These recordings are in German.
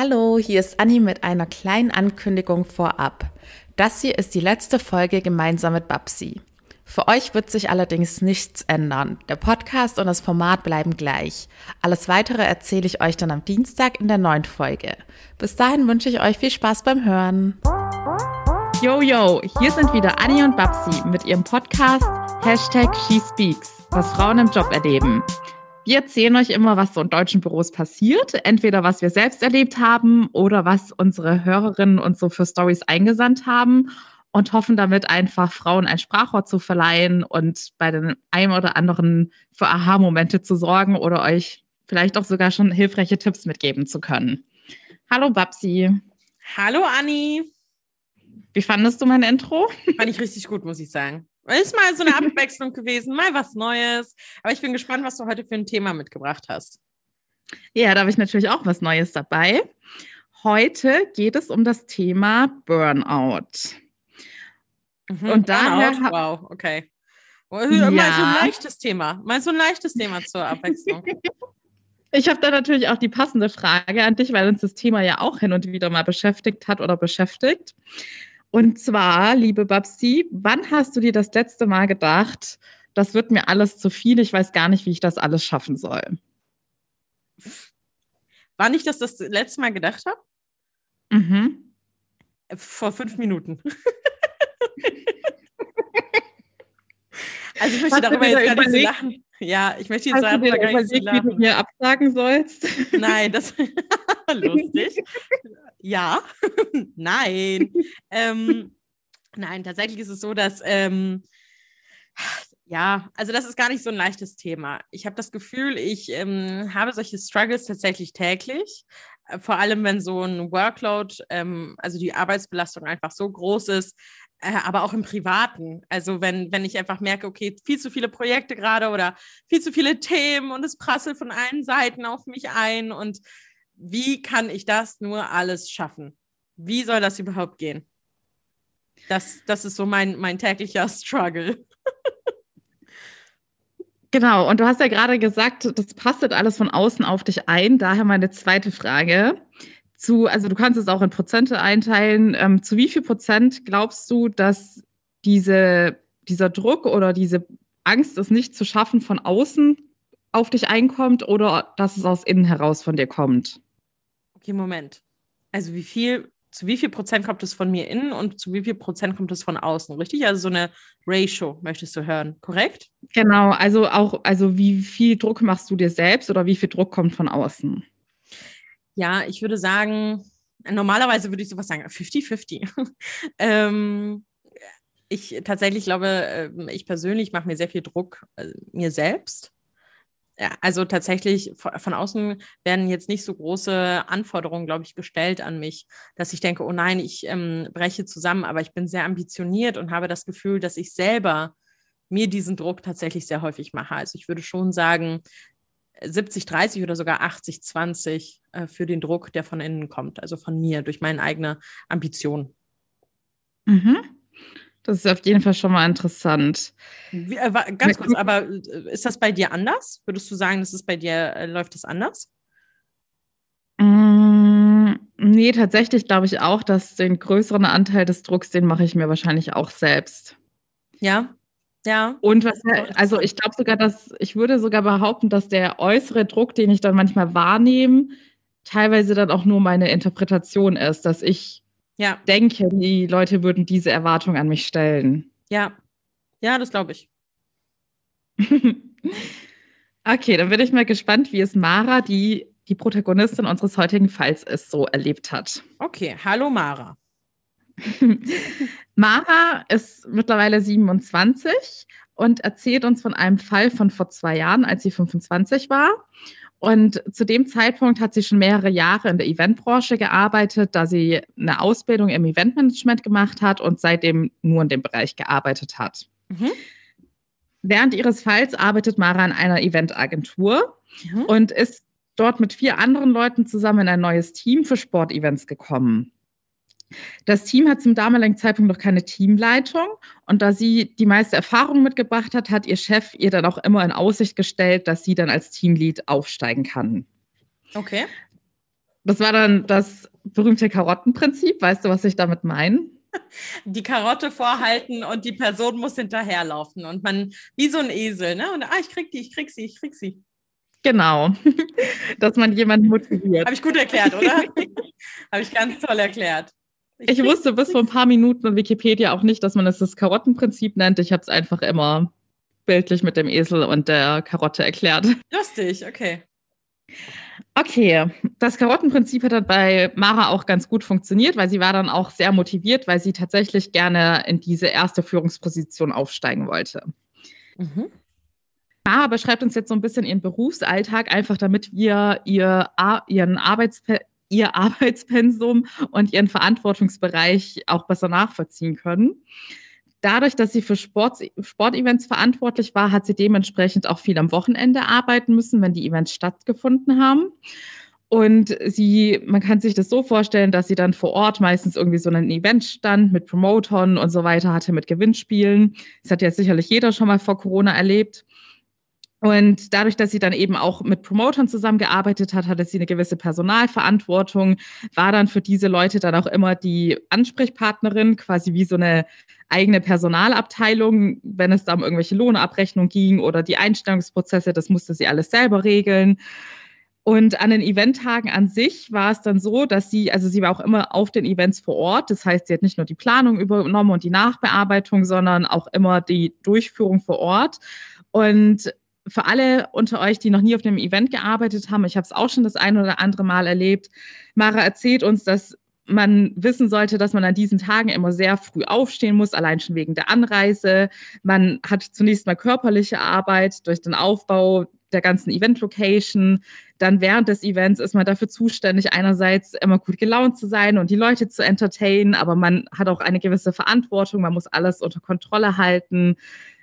Hallo, hier ist Anni mit einer kleinen Ankündigung vorab. Das hier ist die letzte Folge gemeinsam mit Babsi. Für euch wird sich allerdings nichts ändern. Der Podcast und das Format bleiben gleich. Alles weitere erzähle ich euch dann am Dienstag in der neuen Folge. Bis dahin wünsche ich euch viel Spaß beim Hören. Yo, yo, hier sind wieder Anni und Babsi mit ihrem Podcast Hashtag SheSpeaks, was Frauen im Job erleben. Wir erzählen euch immer, was so in deutschen Büros passiert. Entweder was wir selbst erlebt haben oder was unsere Hörerinnen uns so für Stories eingesandt haben und hoffen damit einfach Frauen ein Sprachrohr zu verleihen und bei den einem oder anderen für Aha-Momente zu sorgen oder euch vielleicht auch sogar schon hilfreiche Tipps mitgeben zu können. Hallo Babsi. Hallo Anni. Wie fandest du mein Intro? Fand ich richtig gut, muss ich sagen. Ist mal so eine Abwechslung gewesen, mal was Neues. Aber ich bin gespannt, was du heute für ein Thema mitgebracht hast. Ja, da habe ich natürlich auch was Neues dabei. Heute geht es um das Thema Burnout. Mhm, Und daher. Burnout? Wow, okay. Ja. Mal so ein leichtes Thema. Mal so ein leichtes Thema zur Abwechslung. Ich habe da natürlich auch die passende Frage an dich, weil uns das Thema ja auch hin und wieder mal beschäftigt hat oder beschäftigt. Und zwar, liebe Babsi, wann hast du dir das letzte Mal gedacht, das wird mir alles zu viel, ich weiß gar nicht, wie ich das alles schaffen soll? Wann ich das das letzte Mal gedacht habe? Mhm. Vor fünf Minuten. also ich möchte darüber jetzt gar nicht so lachen. Ja, ich möchte jetzt gar nicht so lachen. wie du mir absagen sollst? Nein, das lustig. ja, nein. ähm, nein, tatsächlich ist es so, dass ähm, ja, also das ist gar nicht so ein leichtes Thema. Ich habe das Gefühl, ich ähm, habe solche Struggles tatsächlich täglich. Äh, vor allem, wenn so ein Workload, ähm, also die Arbeitsbelastung einfach so groß ist, aber auch im Privaten. Also wenn, wenn ich einfach merke, okay, viel zu viele Projekte gerade oder viel zu viele Themen und es prasselt von allen Seiten auf mich ein und wie kann ich das nur alles schaffen? Wie soll das überhaupt gehen? Das, das ist so mein, mein täglicher Struggle. Genau, und du hast ja gerade gesagt, das passt alles von außen auf dich ein. Daher meine zweite Frage. Zu, also du kannst es auch in Prozente einteilen. Ähm, zu wie viel Prozent glaubst du, dass diese, dieser Druck oder diese Angst, es nicht zu schaffen, von außen auf dich einkommt oder dass es aus innen heraus von dir kommt? Okay, Moment. Also wie viel, zu wie viel Prozent kommt es von mir innen und zu wie viel Prozent kommt es von außen, richtig? Also so eine Ratio möchtest du hören, korrekt? Genau, also auch, also wie viel Druck machst du dir selbst oder wie viel Druck kommt von außen? Ja, ich würde sagen, normalerweise würde ich sowas sagen, 50-50. ähm, ich tatsächlich glaube, ähm, ich persönlich mache mir sehr viel Druck äh, mir selbst ja, also tatsächlich von außen werden jetzt nicht so große Anforderungen, glaube ich, gestellt an mich, dass ich denke, oh nein, ich ähm, breche zusammen, aber ich bin sehr ambitioniert und habe das Gefühl, dass ich selber mir diesen Druck tatsächlich sehr häufig mache. Also ich würde schon sagen, 70, 30 oder sogar 80, 20 äh, für den Druck, der von innen kommt, also von mir, durch meine eigene Ambition. Mhm. Das ist auf jeden Fall schon mal interessant. Wie, äh, ganz kurz, aber äh, ist das bei dir anders? Würdest du sagen, dass es bei dir äh, läuft es anders? Mm, nee, tatsächlich glaube ich auch, dass den größeren Anteil des Drucks, den mache ich mir wahrscheinlich auch selbst. Ja, ja. Und was, also ich glaube sogar, dass ich würde sogar behaupten, dass der äußere Druck, den ich dann manchmal wahrnehme, teilweise dann auch nur meine Interpretation ist, dass ich ja. denke, die Leute würden diese Erwartung an mich stellen. Ja, ja, das glaube ich. okay, dann bin ich mal gespannt, wie es Mara, die die Protagonistin unseres heutigen Falls ist, so erlebt hat. Okay, hallo Mara. Mara ist mittlerweile 27 und erzählt uns von einem Fall von vor zwei Jahren, als sie 25 war. Und zu dem Zeitpunkt hat sie schon mehrere Jahre in der Eventbranche gearbeitet, da sie eine Ausbildung im Eventmanagement gemacht hat und seitdem nur in dem Bereich gearbeitet hat. Mhm. Während ihres Falls arbeitet Mara in einer Eventagentur mhm. und ist dort mit vier anderen Leuten zusammen in ein neues Team für Sportevents gekommen. Das Team hat zum damaligen Zeitpunkt noch keine Teamleitung und da sie die meiste Erfahrung mitgebracht hat, hat ihr Chef ihr dann auch immer in Aussicht gestellt, dass sie dann als Teamlead aufsteigen kann. Okay. Das war dann das berühmte Karottenprinzip. Weißt du, was ich damit meine? Die Karotte vorhalten und die Person muss hinterherlaufen und man wie so ein Esel, ne? Und ah, ich krieg die, ich krieg sie, ich krieg sie. Genau, dass man jemanden motiviert. Habe ich gut erklärt, oder? Habe ich ganz toll erklärt. Ich, wusste bis vor ein paar Minuten in Wikipedia auch nicht, dass man es das Karottenprinzip nennt. Ich habe es einfach immer bildlich mit dem Esel und der Karotte erklärt. Lustig, okay. Okay, das Karottenprinzip hat dann bei Mara auch ganz gut funktioniert, weil sie war dann auch sehr motiviert, weil sie tatsächlich gerne in diese erste Führungsposition aufsteigen wollte. Mhm. Mara beschreibt uns jetzt so ein bisschen ihren Berufsalltag, einfach damit wir ihr, ihren Arbeitspe ihr Arbeitspensum und ihren Verantwortungsbereich auch besser nachvollziehen können dadurch, dass sie für Sport, Sportevents verantwortlich war, hat sie dementsprechend auch viel am Wochenende arbeiten müssen, wenn die Events stattgefunden haben. Und sie, man kann sich das so vorstellen, dass sie dann vor Ort meistens irgendwie so einen Eventstand mit Promotoren und so weiter hatte, mit Gewinnspielen. Das hat ja sicherlich jeder schon mal vor Corona erlebt. Und dadurch, dass sie dann eben auch mit Promotern zusammengearbeitet hat, hatte sie eine gewisse Personalverantwortung, war dann für diese Leute dann auch immer die Ansprechpartnerin, quasi wie so eine eigene Personalabteilung, wenn es da um irgendwelche Lohnabrechnung ging oder die Einstellungsprozesse, das musste sie alles selber regeln. Und an den Eventtagen an sich war es dann so, dass sie, also sie war auch immer auf den Events vor Ort. Das heißt, sie hat nicht nur die Planung übernommen und die Nachbearbeitung, sondern auch immer die Durchführung vor Ort. Und für alle unter euch, die noch nie auf dem Event gearbeitet haben, ich habe es auch schon das ein oder andere Mal erlebt. Mara erzählt uns, dass man wissen sollte, dass man an diesen Tagen immer sehr früh aufstehen muss, allein schon wegen der Anreise. Man hat zunächst mal körperliche Arbeit durch den Aufbau der ganzen Event-Location. Dann während des Events ist man dafür zuständig, einerseits immer gut gelaunt zu sein und die Leute zu entertainen, aber man hat auch eine gewisse Verantwortung. Man muss alles unter Kontrolle halten.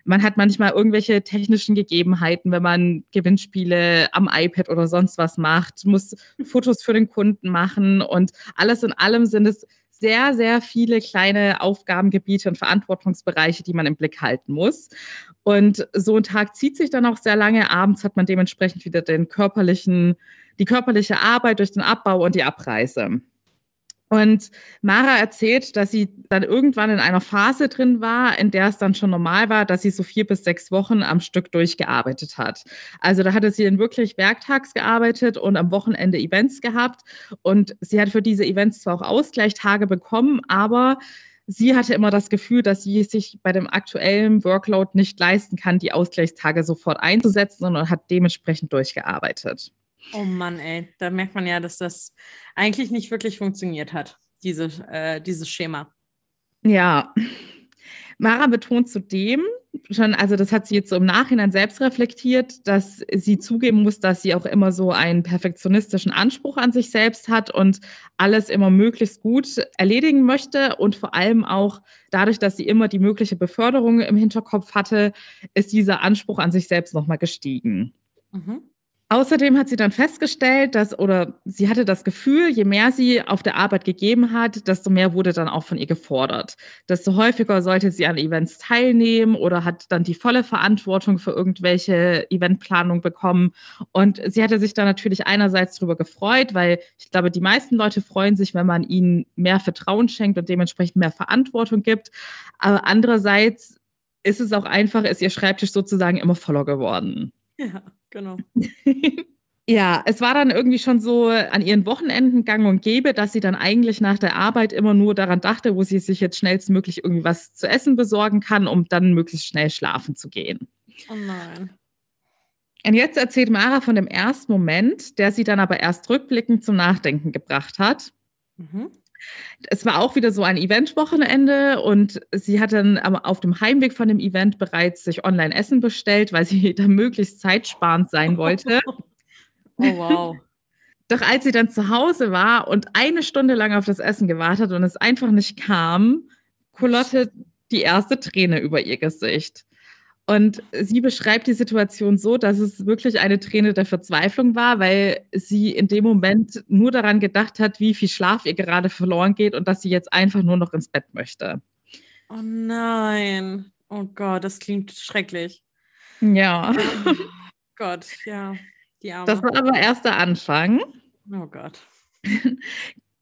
Man hat manchmal irgendwelche technischen Gegebenheiten, wenn man Gewinnspiele am iPad oder sonst was macht, muss Fotos für den Kunden machen und alles in allem sind es sehr, sehr viele kleine Aufgabengebiete und Verantwortungsbereiche, die man im Blick halten muss. Und so ein Tag zieht sich dann auch sehr lange. Abends hat man dementsprechend wieder den körperlichen, die körperliche Arbeit durch den Abbau und die Abreise. Und Mara erzählt, dass sie dann irgendwann in einer Phase drin war, in der es dann schon normal war, dass sie so vier bis sechs Wochen am Stück durchgearbeitet hat. Also da hatte sie dann wirklich werktags gearbeitet und am Wochenende Events gehabt. Und sie hat für diese Events zwar auch Ausgleichstage bekommen, aber sie hatte immer das Gefühl, dass sie sich bei dem aktuellen Workload nicht leisten kann, die Ausgleichstage sofort einzusetzen, sondern hat dementsprechend durchgearbeitet. Oh Mann, ey, da merkt man ja, dass das eigentlich nicht wirklich funktioniert hat, diese, äh, dieses Schema. Ja. Mara betont zudem schon, also das hat sie jetzt so im Nachhinein selbst reflektiert, dass sie zugeben muss, dass sie auch immer so einen perfektionistischen Anspruch an sich selbst hat und alles immer möglichst gut erledigen möchte und vor allem auch dadurch, dass sie immer die mögliche Beförderung im Hinterkopf hatte, ist dieser Anspruch an sich selbst nochmal gestiegen. Mhm. Außerdem hat sie dann festgestellt, dass, oder sie hatte das Gefühl, je mehr sie auf der Arbeit gegeben hat, desto mehr wurde dann auch von ihr gefordert. Desto häufiger sollte sie an Events teilnehmen oder hat dann die volle Verantwortung für irgendwelche Eventplanung bekommen. Und sie hatte sich dann natürlich einerseits darüber gefreut, weil ich glaube, die meisten Leute freuen sich, wenn man ihnen mehr Vertrauen schenkt und dementsprechend mehr Verantwortung gibt. Aber andererseits ist es auch einfach, ist ihr Schreibtisch sozusagen immer voller geworden. Ja. Genau. Ja, es war dann irgendwie schon so an ihren Wochenenden gang und gäbe, dass sie dann eigentlich nach der Arbeit immer nur daran dachte, wo sie sich jetzt schnellstmöglich irgendwie was zu essen besorgen kann, um dann möglichst schnell schlafen zu gehen. Oh nein. Und jetzt erzählt Mara von dem ersten Moment, der sie dann aber erst rückblickend zum Nachdenken gebracht hat. Mhm. Es war auch wieder so ein Eventwochenende und sie hat dann auf dem Heimweg von dem Event bereits sich online Essen bestellt, weil sie da möglichst zeitsparend sein wollte. Oh wow. Doch als sie dann zu Hause war und eine Stunde lang auf das Essen gewartet und es einfach nicht kam, kullerte die erste Träne über ihr Gesicht. Und sie beschreibt die Situation so, dass es wirklich eine Träne der Verzweiflung war, weil sie in dem Moment nur daran gedacht hat, wie viel Schlaf ihr gerade verloren geht und dass sie jetzt einfach nur noch ins Bett möchte. Oh nein. Oh Gott, das klingt schrecklich. Ja. Oh Gott, ja. Das war aber erst der Anfang. Oh Gott.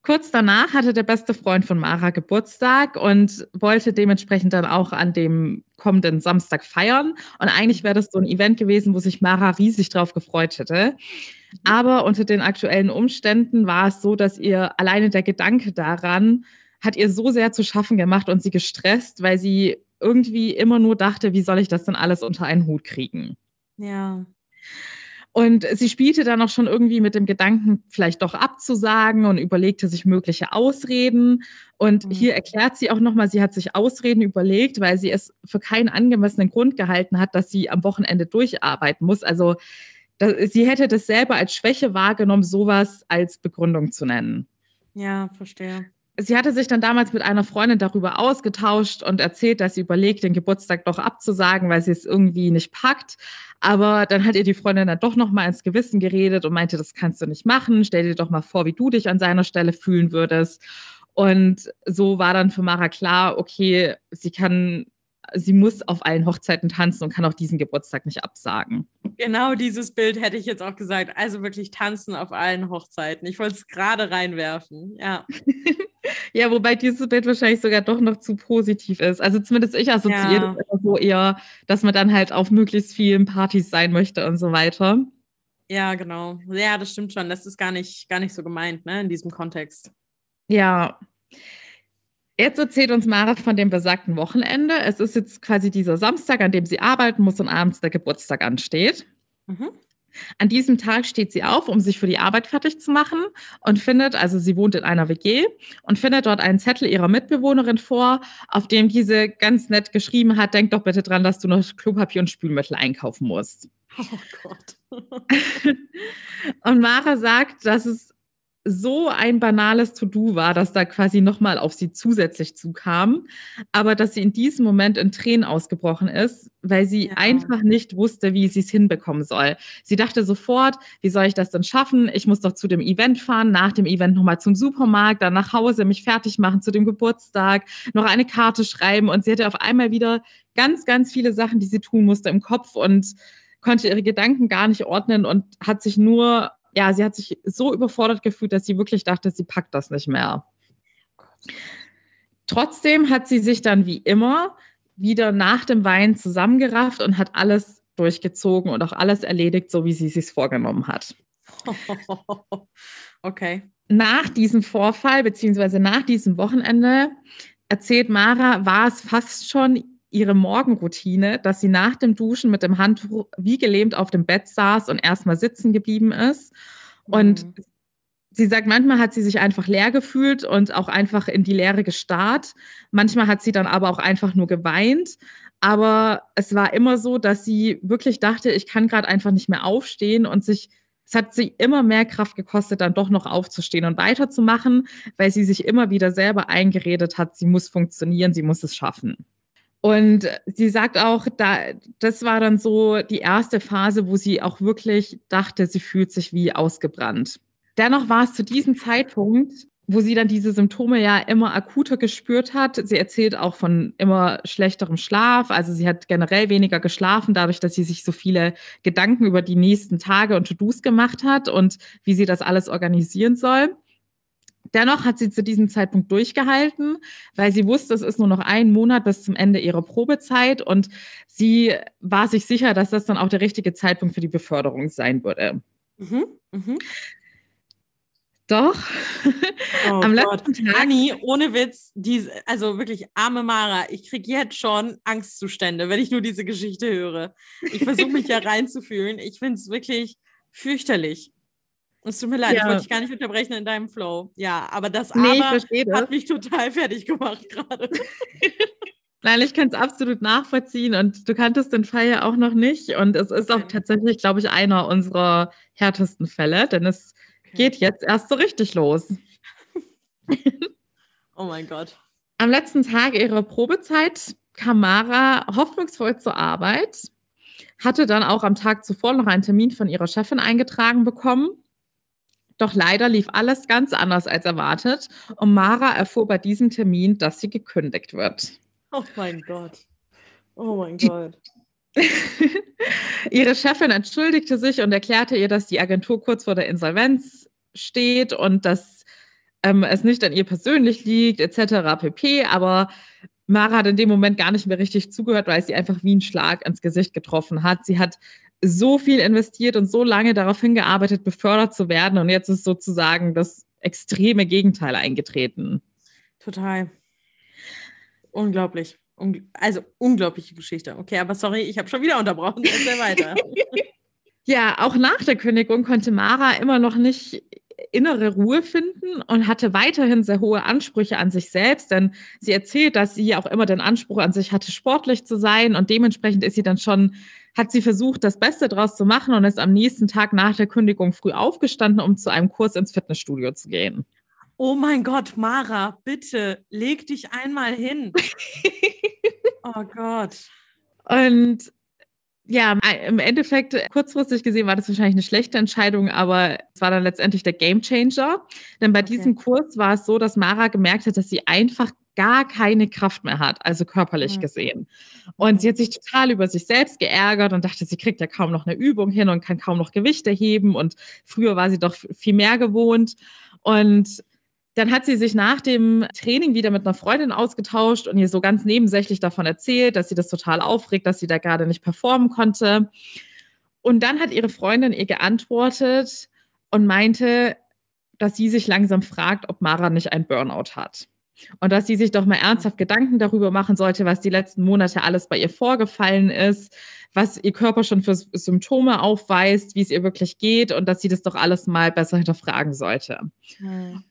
Kurz danach hatte der beste Freund von Mara Geburtstag und wollte dementsprechend dann auch an dem kommenden Samstag feiern. Und eigentlich wäre das so ein Event gewesen, wo sich Mara riesig drauf gefreut hätte. Aber unter den aktuellen Umständen war es so, dass ihr alleine der Gedanke daran hat ihr so sehr zu schaffen gemacht und sie gestresst, weil sie irgendwie immer nur dachte, wie soll ich das denn alles unter einen Hut kriegen? Ja. Und sie spielte dann auch schon irgendwie mit dem Gedanken, vielleicht doch abzusagen und überlegte sich mögliche Ausreden. Und mhm. hier erklärt sie auch nochmal, sie hat sich Ausreden überlegt, weil sie es für keinen angemessenen Grund gehalten hat, dass sie am Wochenende durcharbeiten muss. Also sie hätte das selber als Schwäche wahrgenommen, sowas als Begründung zu nennen. Ja, verstehe sie hatte sich dann damals mit einer Freundin darüber ausgetauscht und erzählt, dass sie überlegt, den Geburtstag doch abzusagen, weil sie es irgendwie nicht packt. Aber dann hat ihr die Freundin dann doch noch mal ins Gewissen geredet und meinte, das kannst du nicht machen. Stell dir doch mal vor, wie du dich an seiner Stelle fühlen würdest. Und so war dann für Mara klar, okay, sie kann sie muss auf allen Hochzeiten tanzen und kann auch diesen Geburtstag nicht absagen. Genau dieses Bild hätte ich jetzt auch gesagt. Also wirklich tanzen auf allen Hochzeiten. Ich wollte es gerade reinwerfen, ja. ja, wobei dieses Bild wahrscheinlich sogar doch noch zu positiv ist. Also zumindest ich assoziiere ja. das so eher, dass man dann halt auf möglichst vielen Partys sein möchte und so weiter. Ja, genau. Ja, das stimmt schon. Das ist gar nicht, gar nicht so gemeint, ne, in diesem Kontext. Ja. Jetzt erzählt uns Mara von dem besagten Wochenende. Es ist jetzt quasi dieser Samstag, an dem sie arbeiten muss und abends der Geburtstag ansteht. Mhm. An diesem Tag steht sie auf, um sich für die Arbeit fertig zu machen und findet, also sie wohnt in einer WG und findet dort einen Zettel ihrer Mitbewohnerin vor, auf dem diese ganz nett geschrieben hat, denk doch bitte dran, dass du noch Klopapier und Spülmittel einkaufen musst. Oh Gott. und Mara sagt, dass es so ein banales To-Do war, dass da quasi nochmal auf sie zusätzlich zukam, aber dass sie in diesem Moment in Tränen ausgebrochen ist, weil sie ja. einfach nicht wusste, wie sie es hinbekommen soll. Sie dachte sofort, wie soll ich das denn schaffen? Ich muss doch zu dem Event fahren, nach dem Event nochmal zum Supermarkt, dann nach Hause, mich fertig machen zu dem Geburtstag, noch eine Karte schreiben und sie hatte auf einmal wieder ganz, ganz viele Sachen, die sie tun musste im Kopf und konnte ihre Gedanken gar nicht ordnen und hat sich nur ja, sie hat sich so überfordert gefühlt, dass sie wirklich dachte, sie packt das nicht mehr. Trotzdem hat sie sich dann wie immer wieder nach dem Wein zusammengerafft und hat alles durchgezogen und auch alles erledigt, so wie sie es sich vorgenommen hat. Okay. Nach diesem Vorfall, beziehungsweise nach diesem Wochenende, erzählt Mara, war es fast schon ihre Morgenroutine, dass sie nach dem Duschen mit dem Handtuch wie gelähmt auf dem Bett saß und erstmal sitzen geblieben ist. Und mhm. sie sagt, manchmal hat sie sich einfach leer gefühlt und auch einfach in die Leere gestarrt. Manchmal hat sie dann aber auch einfach nur geweint. Aber es war immer so, dass sie wirklich dachte, ich kann gerade einfach nicht mehr aufstehen und sich es hat sie immer mehr Kraft gekostet, dann doch noch aufzustehen und weiterzumachen, weil sie sich immer wieder selber eingeredet hat, sie muss funktionieren, sie muss es schaffen. Und sie sagt auch, da, das war dann so die erste Phase, wo sie auch wirklich dachte, sie fühlt sich wie ausgebrannt. Dennoch war es zu diesem Zeitpunkt, wo sie dann diese Symptome ja immer akuter gespürt hat. Sie erzählt auch von immer schlechterem Schlaf. Also sie hat generell weniger geschlafen, dadurch, dass sie sich so viele Gedanken über die nächsten Tage und To-Dos gemacht hat und wie sie das alles organisieren soll. Dennoch hat sie zu diesem Zeitpunkt durchgehalten, weil sie wusste, es ist nur noch ein Monat bis zum Ende ihrer Probezeit und sie war sich sicher, dass das dann auch der richtige Zeitpunkt für die Beförderung sein würde. Mhm, mhm. Doch. Oh Am Gott. letzten Tag. Anni, ohne Witz, diese, also wirklich arme Mara, ich kriege jetzt schon Angstzustände, wenn ich nur diese Geschichte höre. Ich versuche mich ja reinzufühlen. Ich finde es wirklich fürchterlich. Es tut mir leid, ja. ich wollte dich gar nicht unterbrechen in deinem Flow. Ja, aber das nee, Aber hat mich total fertig gemacht gerade. Nein, ich kann es absolut nachvollziehen und du kanntest den Fall ja auch noch nicht. Und es ist auch tatsächlich, glaube ich, einer unserer härtesten Fälle, denn es okay. geht jetzt erst so richtig los. oh mein Gott. Am letzten Tag ihrer Probezeit kam Mara hoffnungsvoll zur Arbeit, hatte dann auch am Tag zuvor noch einen Termin von ihrer Chefin eingetragen bekommen doch leider lief alles ganz anders als erwartet und Mara erfuhr bei diesem Termin, dass sie gekündigt wird. Oh mein Gott. Oh mein Gott. Ihre Chefin entschuldigte sich und erklärte ihr, dass die Agentur kurz vor der Insolvenz steht und dass ähm, es nicht an ihr persönlich liegt, etc. pp. Aber Mara hat in dem Moment gar nicht mehr richtig zugehört, weil sie einfach wie ein Schlag ins Gesicht getroffen hat. Sie hat so viel investiert und so lange darauf hingearbeitet, befördert zu werden. Und jetzt ist sozusagen das extreme Gegenteil eingetreten. Total. Unglaublich. also unglaubliche Geschichte. Okay, aber sorry, ich habe schon wieder unterbrochen. Erzähl weiter. ja, auch nach der Kündigung konnte Mara immer noch nicht innere Ruhe finden und hatte weiterhin sehr hohe Ansprüche an sich selbst, denn sie erzählt, dass sie auch immer den Anspruch an sich hatte, sportlich zu sein und dementsprechend ist sie dann schon, hat sie versucht, das Beste draus zu machen und ist am nächsten Tag nach der Kündigung früh aufgestanden, um zu einem Kurs ins Fitnessstudio zu gehen. Oh mein Gott, Mara, bitte leg dich einmal hin. oh Gott. Und ja, im Endeffekt, kurzfristig gesehen war das wahrscheinlich eine schlechte Entscheidung, aber es war dann letztendlich der Game Changer. Denn bei okay. diesem Kurs war es so, dass Mara gemerkt hat, dass sie einfach gar keine Kraft mehr hat, also körperlich mhm. gesehen. Und sie hat sich total über sich selbst geärgert und dachte, sie kriegt ja kaum noch eine Übung hin und kann kaum noch Gewichte heben. Und früher war sie doch viel mehr gewohnt. Und dann hat sie sich nach dem Training wieder mit einer Freundin ausgetauscht und ihr so ganz nebensächlich davon erzählt, dass sie das total aufregt, dass sie da gerade nicht performen konnte. Und dann hat ihre Freundin ihr geantwortet und meinte, dass sie sich langsam fragt, ob Mara nicht ein Burnout hat. Und dass sie sich doch mal ernsthaft Gedanken darüber machen sollte, was die letzten Monate alles bei ihr vorgefallen ist, was ihr Körper schon für Symptome aufweist, wie es ihr wirklich geht und dass sie das doch alles mal besser hinterfragen sollte. Mhm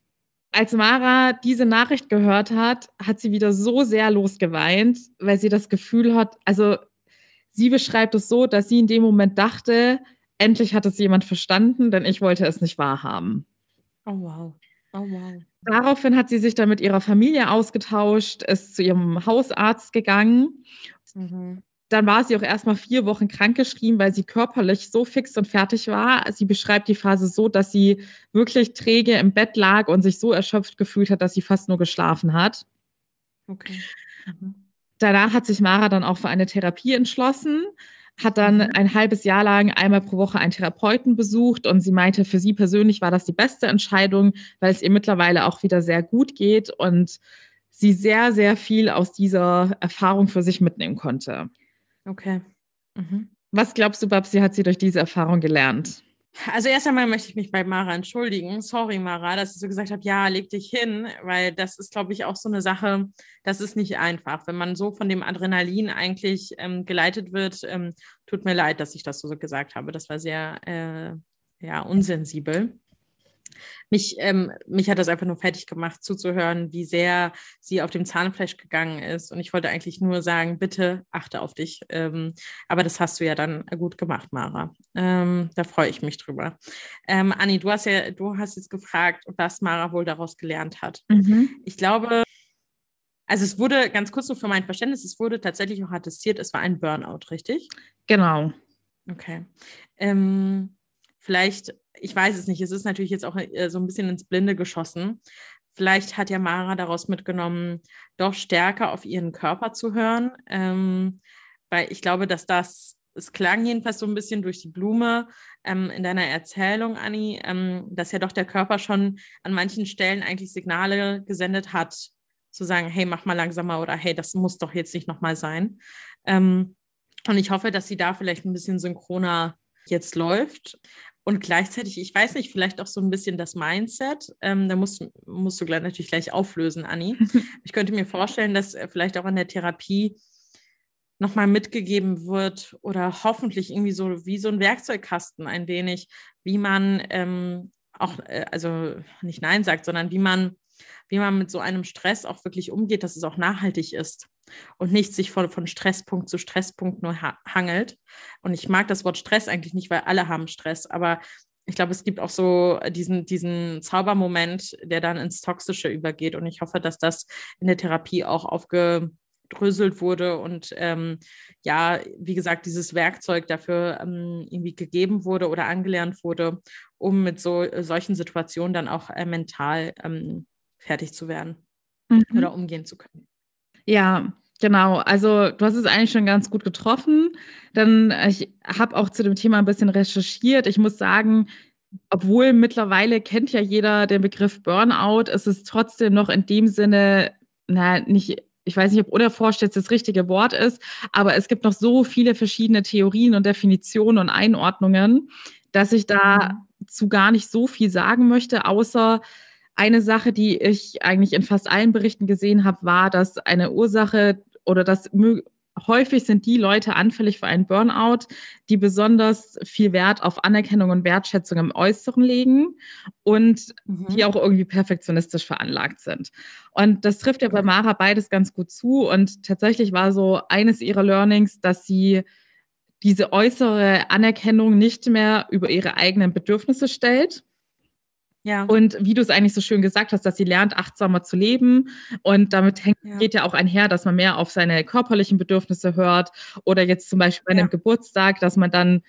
als Mara diese Nachricht gehört hat, hat sie wieder so sehr losgeweint, weil sie das Gefühl hat, also sie beschreibt es so, dass sie in dem Moment dachte, endlich hat es jemand verstanden, denn ich wollte es nicht wahrhaben. Oh wow. Oh wow. Daraufhin hat sie sich dann mit ihrer Familie ausgetauscht, ist zu ihrem Hausarzt gegangen. Mhm dann war sie auch erstmal vier Wochen krankgeschrieben, weil sie körperlich so fix und fertig war. Sie beschreibt die Phase so, dass sie wirklich träge im Bett lag und sich so erschöpft gefühlt hat, dass sie fast nur geschlafen hat. Okay. Mhm. Danach hat sich Mara dann auch für eine Therapie entschlossen, hat dann mhm. ein halbes Jahr lang einmal pro Woche einen Therapeuten besucht und sie meinte, für sie persönlich war das die beste Entscheidung, weil es ihr mittlerweile auch wieder sehr gut geht und sie sehr, sehr viel aus dieser Erfahrung für sich mitnehmen konnte. Okay. Mhm. Was glaubst du, Babsi, hat sie durch diese Erfahrung gelernt? Also erst einmal möchte ich mich bei Mara entschuldigen. Sorry, Mara, dass ich so gesagt habe, ja, leg dich hin, weil das ist, glaube ich, auch so eine Sache, das ist nicht einfach. Wenn man so von dem Adrenalin eigentlich ähm, geleitet wird, ähm, tut mir leid, dass ich das so gesagt habe. Das war sehr äh, ja, unsensibel mich, ähm, mich hat das einfach nur fertig gemacht, zuzuhören, wie sehr sie auf dem Zahnfleisch gegangen ist. Und ich wollte eigentlich nur sagen, bitte achte auf dich. Ähm, aber das hast du ja dann gut gemacht, Mara. Ähm, da freue ich mich drüber. Ähm, Anni, du hast ja, du hast jetzt gefragt, was Mara wohl daraus gelernt hat. Mhm. Ich glaube, also es wurde, ganz kurz so für mein Verständnis, es wurde tatsächlich auch attestiert, es war ein Burnout, richtig? Genau. Okay. Ähm, vielleicht ich weiß es nicht, es ist natürlich jetzt auch äh, so ein bisschen ins Blinde geschossen. Vielleicht hat ja Mara daraus mitgenommen, doch stärker auf ihren Körper zu hören, ähm, weil ich glaube, dass das, es klang jedenfalls so ein bisschen durch die Blume ähm, in deiner Erzählung, Anni, ähm, dass ja doch der Körper schon an manchen Stellen eigentlich Signale gesendet hat, zu sagen, hey, mach mal langsamer oder hey, das muss doch jetzt nicht nochmal sein. Ähm, und ich hoffe, dass sie da vielleicht ein bisschen synchroner jetzt läuft. Und gleichzeitig, ich weiß nicht, vielleicht auch so ein bisschen das Mindset. Ähm, da musst, musst du gleich, natürlich gleich auflösen, Anni. ich könnte mir vorstellen, dass äh, vielleicht auch in der Therapie nochmal mitgegeben wird oder hoffentlich irgendwie so wie so ein Werkzeugkasten ein wenig, wie man ähm, auch, äh, also nicht Nein sagt, sondern wie man, wie man mit so einem Stress auch wirklich umgeht, dass es auch nachhaltig ist und nicht sich von, von Stresspunkt zu Stresspunkt nur ha hangelt. Und ich mag das Wort Stress eigentlich nicht, weil alle haben Stress, aber ich glaube, es gibt auch so diesen, diesen Zaubermoment, der dann ins Toxische übergeht. Und ich hoffe, dass das in der Therapie auch aufgedröselt wurde und ähm, ja, wie gesagt, dieses Werkzeug dafür ähm, irgendwie gegeben wurde oder angelernt wurde, um mit so solchen Situationen dann auch äh, mental ähm, fertig zu werden mhm. oder umgehen zu können. Ja, genau. Also du hast es eigentlich schon ganz gut getroffen. Dann, ich habe auch zu dem Thema ein bisschen recherchiert. Ich muss sagen, obwohl mittlerweile kennt ja jeder den Begriff Burnout, ist es trotzdem noch in dem Sinne, na, nicht, ich weiß nicht, ob unerforscht jetzt das richtige Wort ist, aber es gibt noch so viele verschiedene Theorien und Definitionen und Einordnungen, dass ich dazu gar nicht so viel sagen möchte, außer eine Sache, die ich eigentlich in fast allen Berichten gesehen habe, war, dass eine Ursache oder dass häufig sind die Leute anfällig für einen Burnout, die besonders viel Wert auf Anerkennung und Wertschätzung im Äußeren legen und mhm. die auch irgendwie perfektionistisch veranlagt sind. Und das trifft ja bei Mara beides ganz gut zu. Und tatsächlich war so eines ihrer Learnings, dass sie diese äußere Anerkennung nicht mehr über ihre eigenen Bedürfnisse stellt, ja. Und wie du es eigentlich so schön gesagt hast, dass sie lernt, achtsamer zu leben. Und damit hängt, ja. geht ja auch einher, dass man mehr auf seine körperlichen Bedürfnisse hört. Oder jetzt zum Beispiel bei einem ja. Geburtstag, dass man dann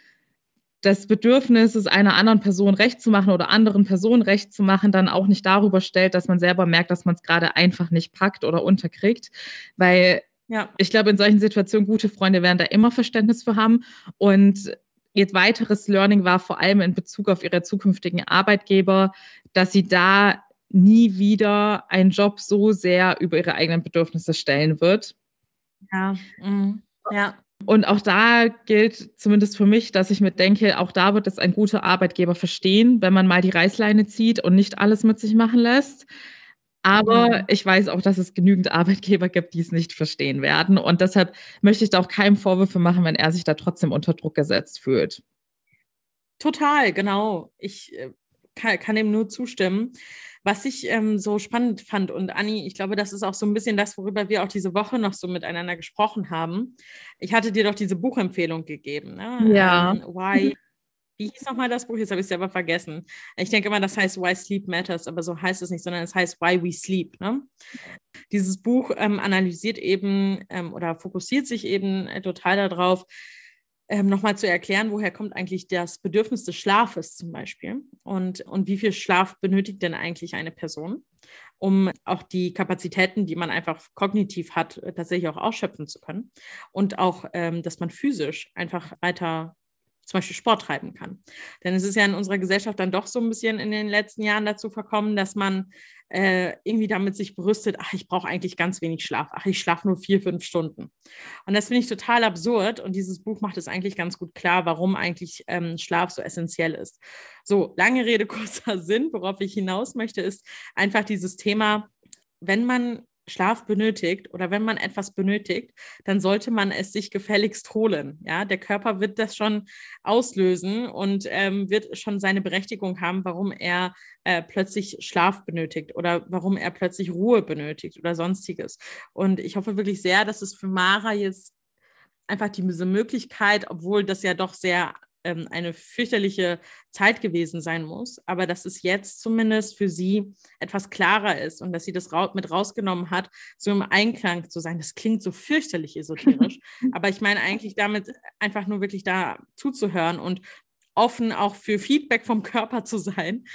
das Bedürfnis, es einer anderen Person recht zu machen oder anderen Personen recht zu machen, dann auch nicht darüber stellt, dass man selber merkt, dass man es gerade einfach nicht packt oder unterkriegt. Weil ja. ich glaube, in solchen Situationen gute Freunde werden da immer Verständnis für haben. Und Ihr weiteres Learning war vor allem in Bezug auf ihre zukünftigen Arbeitgeber, dass sie da nie wieder einen Job so sehr über ihre eigenen Bedürfnisse stellen wird. Ja, mm, ja. Und auch da gilt zumindest für mich, dass ich mit denke, auch da wird es ein guter Arbeitgeber verstehen, wenn man mal die Reißleine zieht und nicht alles mit sich machen lässt. Aber mhm. ich weiß auch, dass es genügend Arbeitgeber gibt, die es nicht verstehen werden. Und deshalb möchte ich da auch keinem Vorwürfe machen, wenn er sich da trotzdem unter Druck gesetzt fühlt. Total, genau. Ich äh, kann, kann dem nur zustimmen. Was ich ähm, so spannend fand, und Anni, ich glaube, das ist auch so ein bisschen das, worüber wir auch diese Woche noch so miteinander gesprochen haben. Ich hatte dir doch diese Buchempfehlung gegeben. Ne? Ja. Ähm, why wie hieß nochmal das Buch? Jetzt habe ich es selber vergessen. Ich denke immer, das heißt Why Sleep Matters, aber so heißt es nicht, sondern es heißt Why We Sleep. Ne? Dieses Buch ähm, analysiert eben ähm, oder fokussiert sich eben äh, total darauf, ähm, nochmal zu erklären, woher kommt eigentlich das Bedürfnis des Schlafes zum Beispiel und, und wie viel Schlaf benötigt denn eigentlich eine Person, um auch die Kapazitäten, die man einfach kognitiv hat, äh, tatsächlich auch ausschöpfen zu können und auch, ähm, dass man physisch einfach weiter zum Beispiel Sport treiben kann. Denn es ist ja in unserer Gesellschaft dann doch so ein bisschen in den letzten Jahren dazu verkommen, dass man äh, irgendwie damit sich brüstet, ach, ich brauche eigentlich ganz wenig Schlaf, ach, ich schlafe nur vier, fünf Stunden. Und das finde ich total absurd und dieses Buch macht es eigentlich ganz gut klar, warum eigentlich ähm, Schlaf so essentiell ist. So, lange Rede, kurzer Sinn, worauf ich hinaus möchte, ist einfach dieses Thema, wenn man Schlaf benötigt oder wenn man etwas benötigt, dann sollte man es sich gefälligst holen. Ja, der Körper wird das schon auslösen und ähm, wird schon seine Berechtigung haben, warum er äh, plötzlich Schlaf benötigt oder warum er plötzlich Ruhe benötigt oder sonstiges. Und ich hoffe wirklich sehr, dass es für Mara jetzt einfach diese Möglichkeit, obwohl das ja doch sehr ähm, eine fürchterliche Zeit gewesen sein muss, aber dass es jetzt zumindest für sie etwas klarer ist und dass sie das ra mit rausgenommen hat, so im Einklang zu sein. Das klingt so fürchterlich esoterisch, aber ich meine eigentlich damit einfach nur wirklich da zuzuhören und offen auch für Feedback vom Körper zu sein.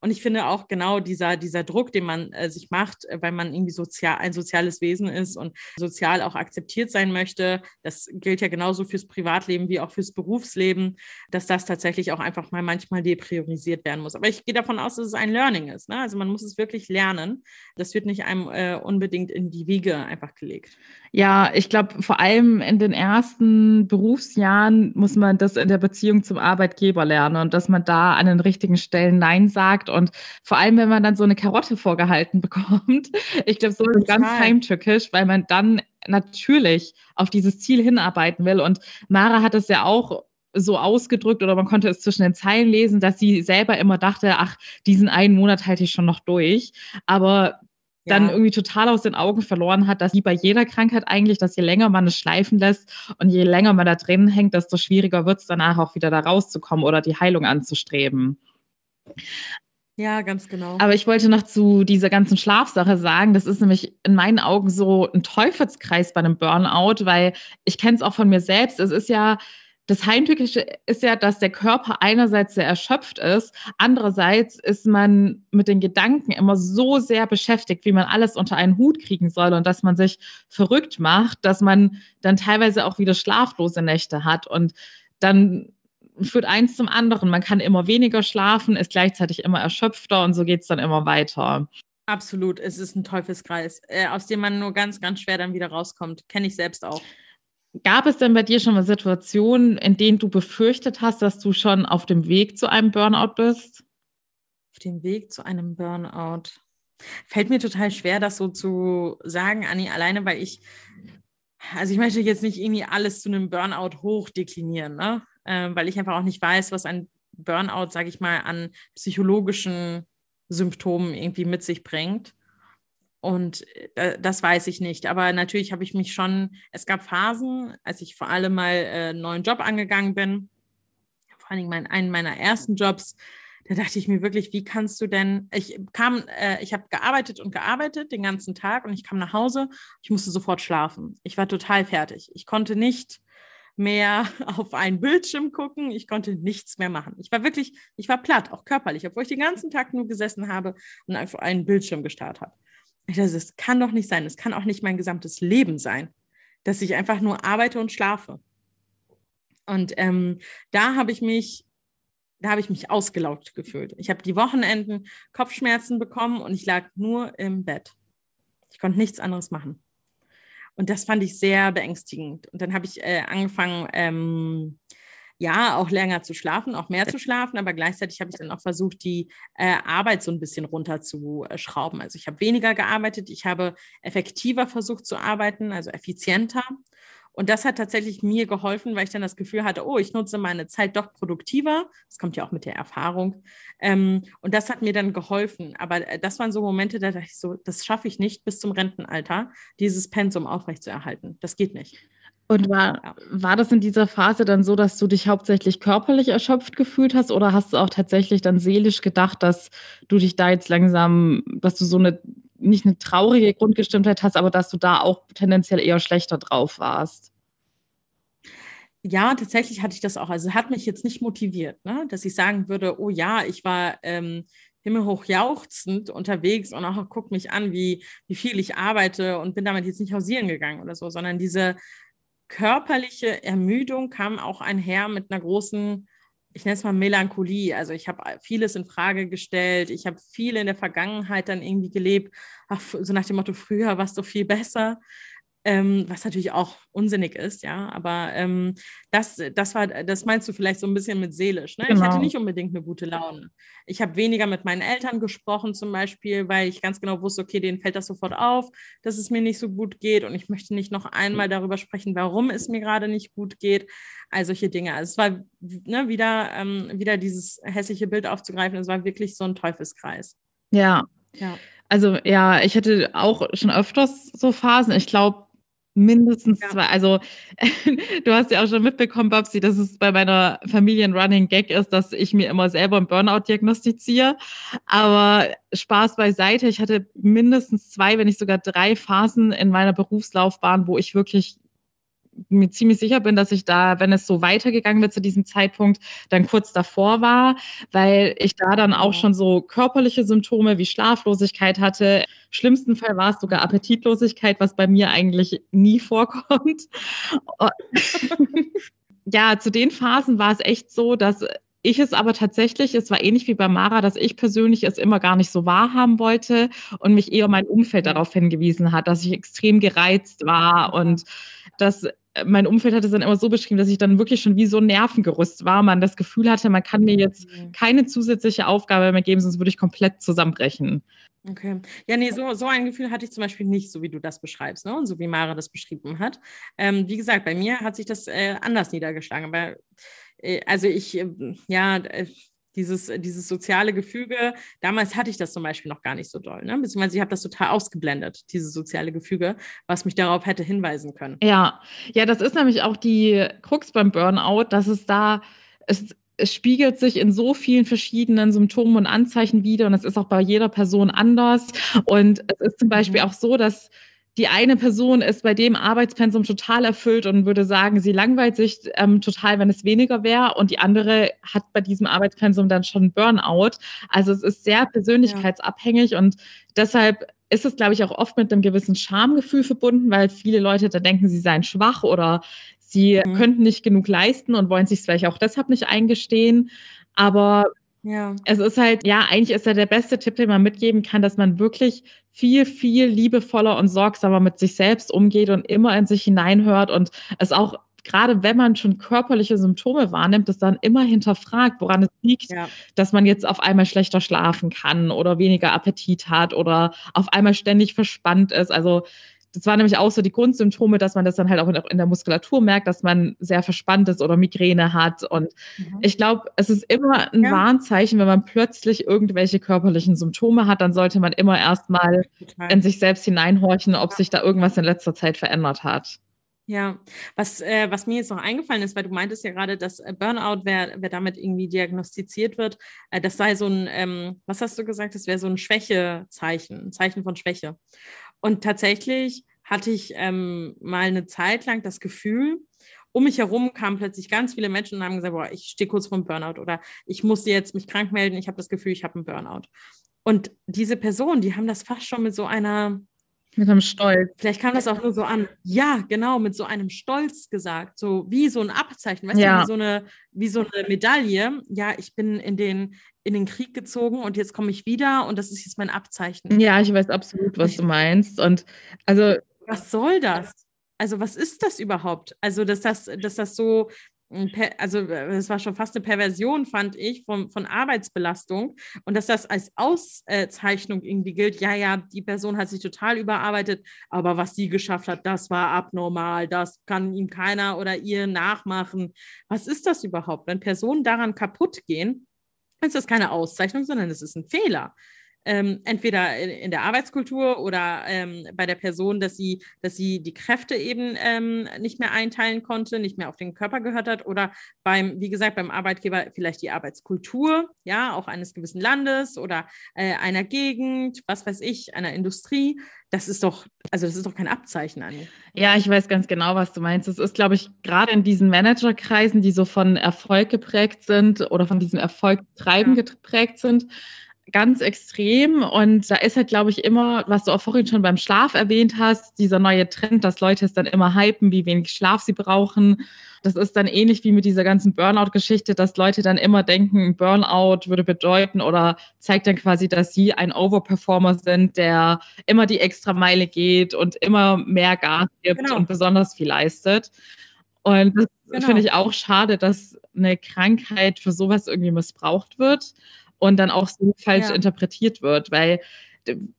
Und ich finde auch genau dieser, dieser Druck, den man äh, sich macht, äh, weil man irgendwie sozial, ein soziales Wesen ist und sozial auch akzeptiert sein möchte, das gilt ja genauso fürs Privatleben wie auch fürs Berufsleben, dass das tatsächlich auch einfach mal manchmal depriorisiert werden muss. Aber ich gehe davon aus, dass es ein Learning ist. Ne? Also man muss es wirklich lernen. Das wird nicht einem äh, unbedingt in die Wiege einfach gelegt. Ja, ich glaube, vor allem in den ersten Berufsjahren muss man das in der Beziehung zum Arbeitgeber lernen und dass man da an den richtigen Stellen Nein sagt und vor allem, wenn man dann so eine Karotte vorgehalten bekommt. Ich glaube, so ist ganz heimtückisch, weil man dann natürlich auf dieses Ziel hinarbeiten will. Und Mara hat es ja auch so ausgedrückt oder man konnte es zwischen den Zeilen lesen, dass sie selber immer dachte, ach, diesen einen Monat halte ich schon noch durch. Aber dann irgendwie total aus den Augen verloren hat, dass wie bei jeder Krankheit eigentlich, dass je länger man es schleifen lässt und je länger man da drin hängt, desto schwieriger wird es danach auch wieder da rauszukommen oder die Heilung anzustreben. Ja, ganz genau. Aber ich wollte noch zu dieser ganzen Schlafsache sagen, das ist nämlich in meinen Augen so ein Teufelskreis bei einem Burnout, weil ich kenne es auch von mir selbst. Es ist ja, das Heimtückische ist ja, dass der Körper einerseits sehr erschöpft ist, andererseits ist man mit den Gedanken immer so sehr beschäftigt, wie man alles unter einen Hut kriegen soll und dass man sich verrückt macht, dass man dann teilweise auch wieder schlaflose Nächte hat und dann führt eins zum anderen. Man kann immer weniger schlafen, ist gleichzeitig immer erschöpfter und so geht es dann immer weiter. Absolut, es ist ein Teufelskreis, äh, aus dem man nur ganz, ganz schwer dann wieder rauskommt. Kenne ich selbst auch. Gab es denn bei dir schon mal Situationen, in denen du befürchtet hast, dass du schon auf dem Weg zu einem Burnout bist? Auf dem Weg zu einem Burnout. Fällt mir total schwer, das so zu sagen, Anni, alleine, weil ich, also ich möchte jetzt nicht irgendwie alles zu einem Burnout hochdeklinieren, ne? Äh, weil ich einfach auch nicht weiß, was ein Burnout, sage ich mal, an psychologischen Symptomen irgendwie mit sich bringt. Und äh, das weiß ich nicht. Aber natürlich habe ich mich schon, es gab Phasen, als ich vor allem mal äh, einen neuen Job angegangen bin, vor Dingen mein, einen meiner ersten Jobs, da dachte ich mir wirklich, wie kannst du denn, ich kam, äh, ich habe gearbeitet und gearbeitet den ganzen Tag und ich kam nach Hause, ich musste sofort schlafen. Ich war total fertig. Ich konnte nicht mehr auf einen Bildschirm gucken. Ich konnte nichts mehr machen. Ich war wirklich, ich war platt, auch körperlich, obwohl ich den ganzen Tag nur gesessen habe und einfach einen Bildschirm gestarrt habe. Ich dachte, das kann doch nicht sein. Es kann auch nicht mein gesamtes Leben sein, dass ich einfach nur arbeite und schlafe. Und ähm, da habe ich mich, da habe ich mich ausgelaugt gefühlt. Ich habe die Wochenenden Kopfschmerzen bekommen und ich lag nur im Bett. Ich konnte nichts anderes machen. Und das fand ich sehr beängstigend. Und dann habe ich äh, angefangen, ähm, ja, auch länger zu schlafen, auch mehr zu schlafen, aber gleichzeitig habe ich dann auch versucht, die äh, Arbeit so ein bisschen runterzuschrauben. Also ich habe weniger gearbeitet, ich habe effektiver versucht zu arbeiten, also effizienter. Und das hat tatsächlich mir geholfen, weil ich dann das Gefühl hatte, oh, ich nutze meine Zeit doch produktiver. Das kommt ja auch mit der Erfahrung. Ähm, und das hat mir dann geholfen. Aber äh, das waren so Momente, da dachte ich so, das schaffe ich nicht bis zum Rentenalter, dieses Pensum aufrechtzuerhalten. Das geht nicht. Und war, war das in dieser Phase dann so, dass du dich hauptsächlich körperlich erschöpft gefühlt hast oder hast du auch tatsächlich dann seelisch gedacht, dass du dich da jetzt langsam, dass du so eine, nicht eine traurige Grundgestimmtheit hast, aber dass du da auch tendenziell eher schlechter drauf warst? Ja, tatsächlich hatte ich das auch. Also hat mich jetzt nicht motiviert, ne? dass ich sagen würde, oh ja, ich war ähm, himmelhoch jauchzend unterwegs und auch guck mich an, wie, wie viel ich arbeite und bin damit jetzt nicht hausieren gegangen oder so, sondern diese körperliche Ermüdung kam auch einher mit einer großen, ich nenne es mal Melancholie. Also ich habe vieles in Frage gestellt. Ich habe viel in der Vergangenheit dann irgendwie gelebt. Ach, so nach dem Motto, früher warst du viel besser ähm, was natürlich auch unsinnig ist, ja. Aber ähm, das, das war, das meinst du vielleicht so ein bisschen mit seelisch. Ne? Genau. Ich hatte genau. nicht unbedingt eine gute Laune. Ich habe weniger mit meinen Eltern gesprochen, zum Beispiel, weil ich ganz genau wusste, okay, denen fällt das sofort auf, dass es mir nicht so gut geht und ich möchte nicht noch einmal darüber sprechen, warum es mir gerade nicht gut geht. All solche Dinge. Also es war ne, wieder, ähm, wieder dieses hässliche Bild aufzugreifen. Es war wirklich so ein Teufelskreis. Ja. Ja. Also ja, ich hatte auch schon öfters so Phasen. Ich glaube, Mindestens ja. zwei. Also du hast ja auch schon mitbekommen, Babsi, dass es bei meiner Familie ein Running Gag ist, dass ich mir immer selber einen Burnout diagnostiziere. Aber Spaß beiseite. Ich hatte mindestens zwei, wenn nicht sogar drei Phasen in meiner Berufslaufbahn, wo ich wirklich mir ziemlich sicher bin, dass ich da, wenn es so weitergegangen wird zu diesem Zeitpunkt, dann kurz davor war, weil ich da dann auch schon so körperliche Symptome wie Schlaflosigkeit hatte. Schlimmsten Fall war es sogar Appetitlosigkeit, was bei mir eigentlich nie vorkommt. ja, zu den Phasen war es echt so, dass ich es aber tatsächlich, es war ähnlich wie bei Mara, dass ich persönlich es immer gar nicht so wahrhaben wollte und mich eher mein Umfeld darauf hingewiesen hat, dass ich extrem gereizt war und dass mein Umfeld hat es dann immer so beschrieben, dass ich dann wirklich schon wie so ein Nervengerüst war, man das Gefühl hatte, man kann mir jetzt mhm. keine zusätzliche Aufgabe mehr geben, sonst würde ich komplett zusammenbrechen. Okay. Ja, nee, so, so ein Gefühl hatte ich zum Beispiel nicht, so wie du das beschreibst, ne? Und so wie Mara das beschrieben hat. Ähm, wie gesagt, bei mir hat sich das äh, anders niedergeschlagen. Aber äh, also ich, äh, ja, dieses, dieses soziale Gefüge, damals hatte ich das zum Beispiel noch gar nicht so doll, ne? beziehungsweise ich habe das total ausgeblendet, dieses soziale Gefüge, was mich darauf hätte hinweisen können. Ja, ja, das ist nämlich auch die Krux beim Burnout, dass es da, es, es spiegelt sich in so vielen verschiedenen Symptomen und Anzeichen wieder und es ist auch bei jeder Person anders. Und es ist zum Beispiel mhm. auch so, dass die eine Person ist bei dem Arbeitspensum total erfüllt und würde sagen, sie langweilt sich ähm, total, wenn es weniger wäre. Und die andere hat bei diesem Arbeitspensum dann schon Burnout. Also es ist sehr persönlichkeitsabhängig ja. und deshalb ist es, glaube ich, auch oft mit einem gewissen Schamgefühl verbunden, weil viele Leute da denken, sie seien schwach oder Sie mhm. könnten nicht genug leisten und wollen sich vielleicht auch deshalb nicht eingestehen. Aber ja. Es ist halt, ja, eigentlich ist ja der beste Tipp, den man mitgeben kann, dass man wirklich viel, viel liebevoller und sorgsamer mit sich selbst umgeht und immer in sich hineinhört und es auch gerade wenn man schon körperliche Symptome wahrnimmt, das dann immer hinterfragt, woran es liegt, ja. dass man jetzt auf einmal schlechter schlafen kann oder weniger Appetit hat oder auf einmal ständig verspannt ist. Also das war nämlich auch so die Grundsymptome, dass man das dann halt auch in der Muskulatur merkt, dass man sehr verspannt ist oder Migräne hat. Und mhm. ich glaube, es ist immer ein ja. Warnzeichen, wenn man plötzlich irgendwelche körperlichen Symptome hat, dann sollte man immer erstmal in sich selbst hineinhorchen, ob sich da irgendwas in letzter Zeit verändert hat. Ja, was, äh, was mir jetzt noch eingefallen ist, weil du meintest ja gerade, dass äh, Burnout, wer, wer damit irgendwie diagnostiziert wird, äh, das sei so ein, ähm, was hast du gesagt, das wäre so ein Schwächezeichen, ein Zeichen von Schwäche. Und tatsächlich hatte ich ähm, mal eine Zeit lang das Gefühl, um mich herum kamen plötzlich ganz viele Menschen und haben gesagt, boah, ich stehe kurz vor einem Burnout oder ich musste jetzt mich krank melden, ich habe das Gefühl, ich habe einen Burnout. Und diese Personen, die haben das fast schon mit so einer mit einem Stolz. Vielleicht kam das auch nur so an. Ja, genau, mit so einem Stolz gesagt. So wie so ein Abzeichen, weißt ja. du, wie so, eine, wie so eine Medaille. Ja, ich bin in den, in den Krieg gezogen und jetzt komme ich wieder und das ist jetzt mein Abzeichen. Ja, ich weiß absolut, was du meinst. Und also. Was soll das? Also, was ist das überhaupt? Also, dass das, dass das so also es war schon fast eine Perversion, fand ich, von, von Arbeitsbelastung und dass das als Auszeichnung irgendwie gilt, ja, ja, die Person hat sich total überarbeitet, aber was sie geschafft hat, das war abnormal, das kann ihm keiner oder ihr nachmachen. Was ist das überhaupt? Wenn Personen daran kaputt gehen, ist das keine Auszeichnung, sondern es ist ein Fehler ähm, entweder in, in, der Arbeitskultur oder ähm, bei der Person, dass sie, dass sie die Kräfte eben ähm, nicht mehr einteilen konnte, nicht mehr auf den Körper gehört hat oder beim, wie gesagt, beim Arbeitgeber vielleicht die Arbeitskultur, ja, auch eines gewissen Landes oder äh, einer Gegend, was weiß ich, einer Industrie. Das ist doch, also das ist doch kein Abzeichen an. Ja, ich weiß ganz genau, was du meinst. Das ist, glaube ich, gerade in diesen Managerkreisen, die so von Erfolg geprägt sind oder von diesem Erfolgtreiben ja. geprägt sind, ganz extrem. Und da ist halt, glaube ich, immer, was du auch vorhin schon beim Schlaf erwähnt hast, dieser neue Trend, dass Leute es dann immer hypen, wie wenig Schlaf sie brauchen. Das ist dann ähnlich wie mit dieser ganzen Burnout-Geschichte, dass Leute dann immer denken, Burnout würde bedeuten oder zeigt dann quasi, dass sie ein Overperformer sind, der immer die extra Meile geht und immer mehr Gas gibt genau. und besonders viel leistet. Und das genau. finde ich auch schade, dass eine Krankheit für sowas irgendwie missbraucht wird und dann auch so falsch ja. interpretiert wird, weil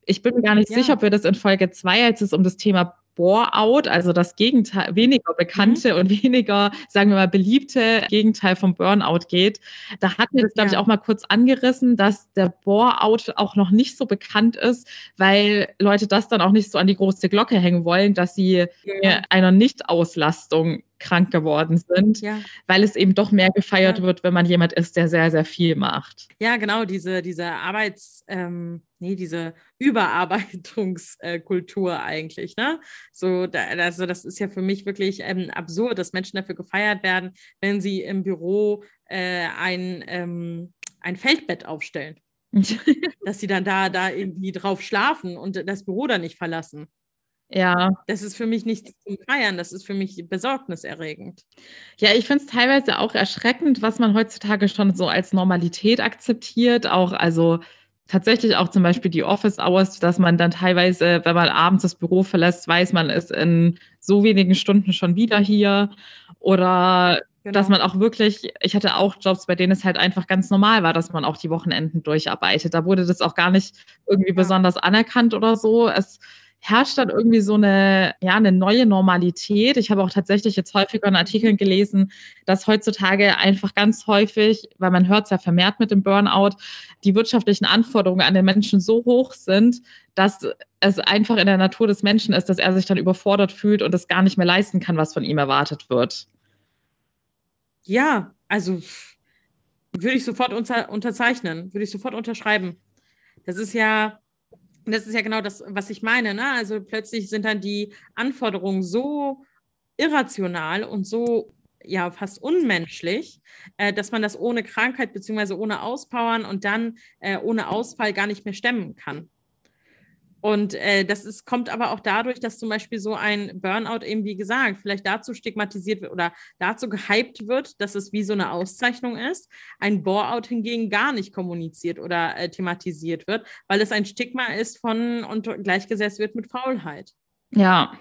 ich bin mir gar nicht ja. sicher, ob wir das in Folge 2, als es um das Thema Bore-out, also das Gegenteil, weniger bekannte mhm. und weniger, sagen wir mal, beliebte Gegenteil vom Burnout geht. Da hatten wir das, glaube ja. ich, auch mal kurz angerissen, dass der Bore-out auch noch nicht so bekannt ist, weil Leute das dann auch nicht so an die große Glocke hängen wollen, dass sie ja. einer Nicht-Auslastung krank geworden sind, ja. weil es eben doch mehr gefeiert ja. wird, wenn man jemand ist, der sehr, sehr viel macht. Ja, genau, diese, diese Arbeits, ähm, nee, diese Überarbeitungskultur eigentlich, ne? So, da, also das ist ja für mich wirklich ähm, absurd, dass Menschen dafür gefeiert werden, wenn sie im Büro äh, ein, ähm, ein Feldbett aufstellen. dass sie dann da, da irgendwie drauf schlafen und das Büro dann nicht verlassen. Ja. Das ist für mich nicht zum Feiern, das ist für mich besorgniserregend. Ja, ich finde es teilweise auch erschreckend, was man heutzutage schon so als Normalität akzeptiert. Auch, also tatsächlich auch zum Beispiel die Office Hours, dass man dann teilweise, wenn man abends das Büro verlässt, weiß man ist in so wenigen Stunden schon wieder hier. Oder Genau. dass man auch wirklich, ich hatte auch Jobs, bei denen es halt einfach ganz normal war, dass man auch die Wochenenden durcharbeitet. Da wurde das auch gar nicht irgendwie ja. besonders anerkannt oder so. Es herrscht dann irgendwie so eine, ja, eine neue Normalität. Ich habe auch tatsächlich jetzt häufiger in Artikeln gelesen, dass heutzutage einfach ganz häufig, weil man hört es ja vermehrt mit dem Burnout, die wirtschaftlichen Anforderungen an den Menschen so hoch sind, dass es einfach in der Natur des Menschen ist, dass er sich dann überfordert fühlt und es gar nicht mehr leisten kann, was von ihm erwartet wird. Ja, also würde ich sofort unter, unterzeichnen, würde ich sofort unterschreiben. Das ist ja, das ist ja genau das, was ich meine. Ne? Also plötzlich sind dann die Anforderungen so irrational und so ja fast unmenschlich, äh, dass man das ohne Krankheit beziehungsweise ohne Auspowern und dann äh, ohne Ausfall gar nicht mehr stemmen kann. Und äh, das ist, kommt aber auch dadurch, dass zum Beispiel so ein Burnout eben, wie gesagt, vielleicht dazu stigmatisiert wird oder dazu gehypt wird, dass es wie so eine Auszeichnung ist. Ein Bore-out hingegen gar nicht kommuniziert oder äh, thematisiert wird, weil es ein Stigma ist von und gleichgesetzt wird mit Faulheit. Ja.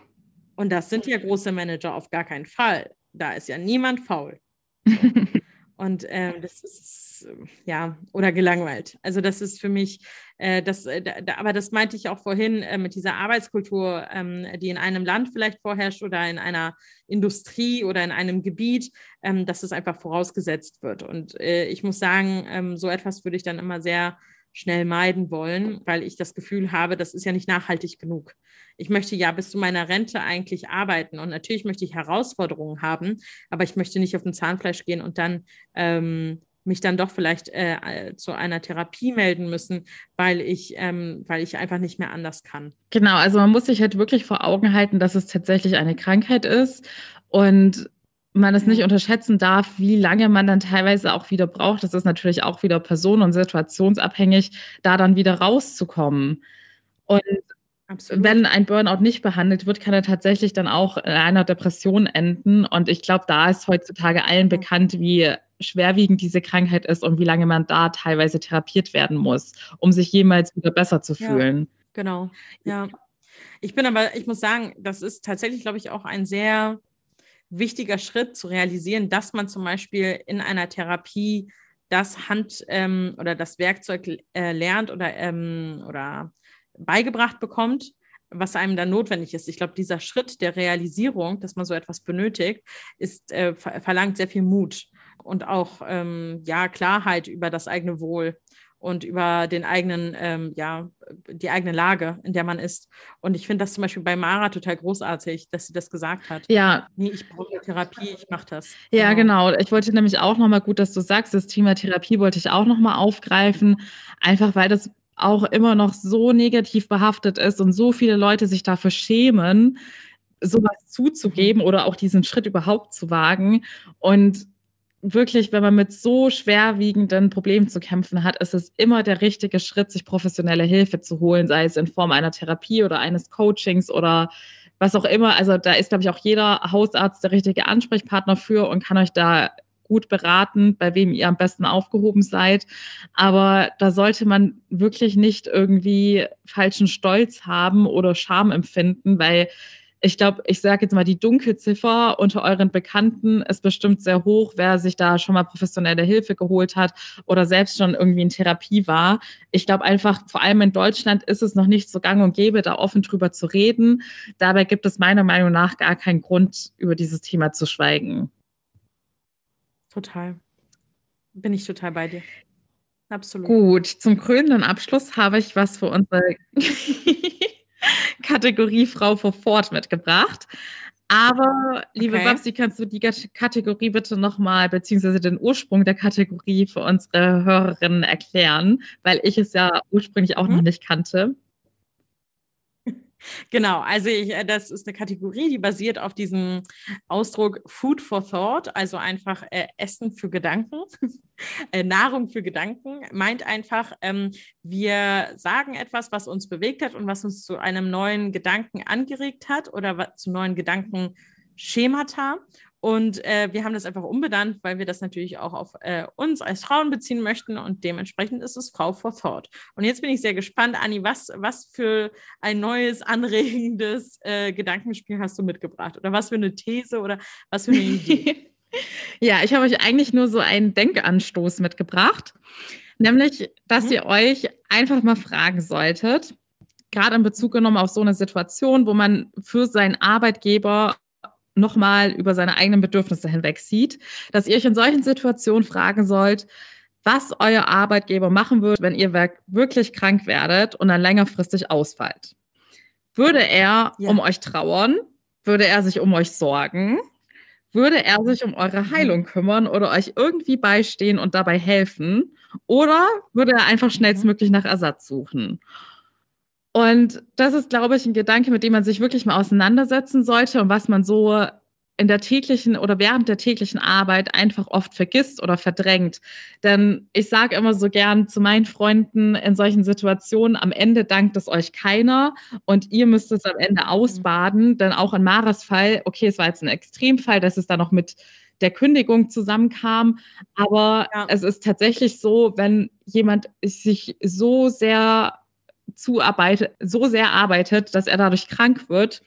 Und das sind ja große Manager auf gar keinen Fall. Da ist ja niemand faul. Und äh, das ist, ja, oder gelangweilt. Also das ist für mich, äh, das, äh, da, aber das meinte ich auch vorhin äh, mit dieser Arbeitskultur, ähm, die in einem Land vielleicht vorherrscht oder in einer Industrie oder in einem Gebiet, ähm, dass es einfach vorausgesetzt wird. Und äh, ich muss sagen, ähm, so etwas würde ich dann immer sehr schnell meiden wollen, weil ich das Gefühl habe, das ist ja nicht nachhaltig genug ich möchte ja bis zu meiner Rente eigentlich arbeiten und natürlich möchte ich Herausforderungen haben, aber ich möchte nicht auf den Zahnfleisch gehen und dann ähm, mich dann doch vielleicht äh, zu einer Therapie melden müssen, weil ich, ähm, weil ich einfach nicht mehr anders kann. Genau, also man muss sich halt wirklich vor Augen halten, dass es tatsächlich eine Krankheit ist und man es nicht unterschätzen darf, wie lange man dann teilweise auch wieder braucht. Das ist natürlich auch wieder person- und situationsabhängig, da dann wieder rauszukommen. Und Absolut. Wenn ein Burnout nicht behandelt wird, kann er tatsächlich dann auch in einer Depression enden. Und ich glaube, da ist heutzutage allen bekannt, wie schwerwiegend diese Krankheit ist und wie lange man da teilweise therapiert werden muss, um sich jemals wieder besser zu fühlen. Ja, genau, ja. Ich bin aber, ich muss sagen, das ist tatsächlich, glaube ich, auch ein sehr wichtiger Schritt zu realisieren, dass man zum Beispiel in einer Therapie das Hand ähm, oder das Werkzeug äh, lernt oder, ähm, oder beigebracht bekommt, was einem dann notwendig ist. Ich glaube, dieser Schritt der Realisierung, dass man so etwas benötigt, ist, äh, verlangt sehr viel Mut und auch ähm, ja, Klarheit über das eigene Wohl und über den eigenen, ähm, ja, die eigene Lage, in der man ist. Und ich finde das zum Beispiel bei Mara total großartig, dass sie das gesagt hat. Ja. Nee, ich brauche Therapie, ich mache das. Ja, genau. genau. Ich wollte nämlich auch nochmal gut, dass du sagst, das Thema Therapie wollte ich auch nochmal aufgreifen, einfach weil das auch immer noch so negativ behaftet ist und so viele Leute sich dafür schämen, sowas zuzugeben oder auch diesen Schritt überhaupt zu wagen. Und wirklich, wenn man mit so schwerwiegenden Problemen zu kämpfen hat, ist es immer der richtige Schritt, sich professionelle Hilfe zu holen, sei es in Form einer Therapie oder eines Coachings oder was auch immer. Also da ist, glaube ich, auch jeder Hausarzt der richtige Ansprechpartner für und kann euch da gut beraten, bei wem ihr am besten aufgehoben seid. Aber da sollte man wirklich nicht irgendwie falschen Stolz haben oder Scham empfinden, weil ich glaube, ich sage jetzt mal, die Dunkelziffer unter euren Bekannten ist bestimmt sehr hoch, wer sich da schon mal professionelle Hilfe geholt hat oder selbst schon irgendwie in Therapie war. Ich glaube einfach, vor allem in Deutschland ist es noch nicht so gang und gäbe, da offen drüber zu reden. Dabei gibt es meiner Meinung nach gar keinen Grund, über dieses Thema zu schweigen. Total. Bin ich total bei dir. Absolut. Gut, zum krönenden Abschluss habe ich was für unsere Kategorie Frau vor Fort mitgebracht. Aber, liebe okay. Babsi, kannst du die Kategorie bitte nochmal, beziehungsweise den Ursprung der Kategorie für unsere Hörerinnen erklären, weil ich es ja ursprünglich auch mhm. noch nicht kannte. Genau, also ich, äh, das ist eine Kategorie, die basiert auf diesem Ausdruck Food for Thought, also einfach äh, Essen für Gedanken, äh, Nahrung für Gedanken, meint einfach, ähm, wir sagen etwas, was uns bewegt hat und was uns zu einem neuen Gedanken angeregt hat oder zu neuen Gedankenschemata. Und äh, wir haben das einfach umbenannt, weil wir das natürlich auch auf äh, uns als Frauen beziehen möchten und dementsprechend ist es Frau for Thought. Und jetzt bin ich sehr gespannt, Anni, was, was für ein neues, anregendes äh, Gedankenspiel hast du mitgebracht? Oder was für eine These oder was für eine Idee? ja, ich habe euch eigentlich nur so einen Denkanstoß mitgebracht, nämlich, dass mhm. ihr euch einfach mal fragen solltet, gerade in Bezug genommen auf so eine Situation, wo man für seinen Arbeitgeber nochmal über seine eigenen Bedürfnisse hinweg sieht, dass ihr euch in solchen Situationen fragen sollt, was euer Arbeitgeber machen würde, wenn ihr wirklich krank werdet und dann längerfristig ausfallt. Würde er ja. um euch trauern? Würde er sich um euch sorgen? Würde er sich um eure Heilung mhm. kümmern oder euch irgendwie beistehen und dabei helfen? Oder würde er einfach mhm. schnellstmöglich nach Ersatz suchen? Und das ist, glaube ich, ein Gedanke, mit dem man sich wirklich mal auseinandersetzen sollte und was man so in der täglichen oder während der täglichen Arbeit einfach oft vergisst oder verdrängt. Denn ich sage immer so gern zu meinen Freunden in solchen Situationen, am Ende dankt es euch keiner und ihr müsst es am Ende ausbaden. Denn auch in Maras Fall, okay, es war jetzt ein Extremfall, dass es dann noch mit der Kündigung zusammenkam. Aber ja. es ist tatsächlich so, wenn jemand sich so sehr zuarbeitet, so sehr arbeitet, dass er dadurch krank wird,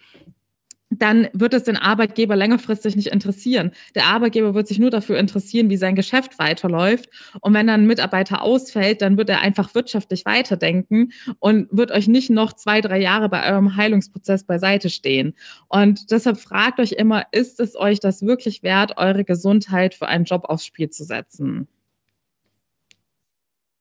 dann wird es den Arbeitgeber längerfristig nicht interessieren. Der Arbeitgeber wird sich nur dafür interessieren, wie sein Geschäft weiterläuft. Und wenn dann ein Mitarbeiter ausfällt, dann wird er einfach wirtschaftlich weiterdenken und wird euch nicht noch zwei, drei Jahre bei eurem Heilungsprozess beiseite stehen. Und deshalb fragt euch immer, ist es euch das wirklich wert, eure Gesundheit für einen Job aufs Spiel zu setzen?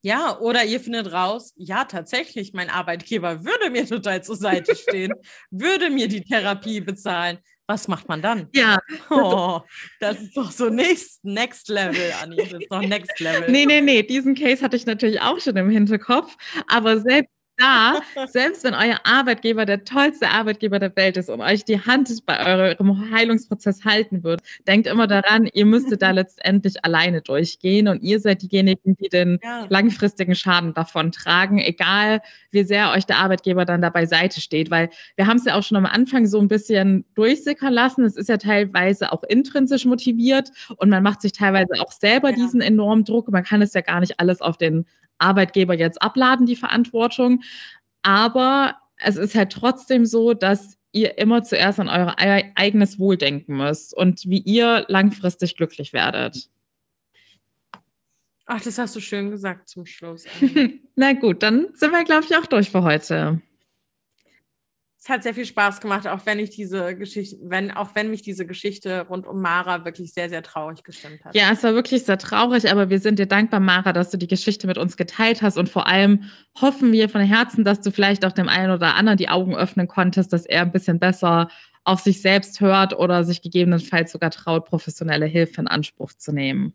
Ja, oder ihr findet raus, ja, tatsächlich, mein Arbeitgeber würde mir total zur Seite stehen, würde mir die Therapie bezahlen. Was macht man dann? Ja. Oh, das ist doch so next, next Level, Anni. Das ist doch Next Level. Nee, nee, nee. Diesen Case hatte ich natürlich auch schon im Hinterkopf. Aber selbst da, selbst wenn euer Arbeitgeber der tollste Arbeitgeber der Welt ist und euch die Hand bei eurem Heilungsprozess halten wird, denkt immer daran, ihr müsstet da letztendlich alleine durchgehen und ihr seid diejenigen, die den ja. langfristigen Schaden davon tragen, egal wie sehr euch der Arbeitgeber dann da beiseite steht, weil wir haben es ja auch schon am Anfang so ein bisschen durchsickern lassen. Es ist ja teilweise auch intrinsisch motiviert und man macht sich teilweise auch selber ja. diesen enormen Druck. Man kann es ja gar nicht alles auf den Arbeitgeber jetzt abladen, die Verantwortung. Aber es ist halt trotzdem so, dass ihr immer zuerst an euer eigenes Wohl denken müsst und wie ihr langfristig glücklich werdet. Ach, das hast du schön gesagt zum Schluss. Na gut, dann sind wir, glaube ich, auch durch für heute es hat sehr viel Spaß gemacht, auch wenn ich diese Geschichte, wenn, auch wenn mich diese Geschichte rund um Mara wirklich sehr, sehr traurig gestimmt hat. Ja, es war wirklich sehr traurig, aber wir sind dir dankbar, Mara, dass du die Geschichte mit uns geteilt hast und vor allem hoffen wir von Herzen, dass du vielleicht auch dem einen oder anderen die Augen öffnen konntest, dass er ein bisschen besser auf sich selbst hört oder sich gegebenenfalls sogar traut, professionelle Hilfe in Anspruch zu nehmen.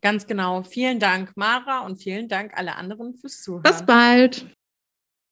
Ganz genau. Vielen Dank, Mara, und vielen Dank alle anderen fürs Zuhören. Bis bald.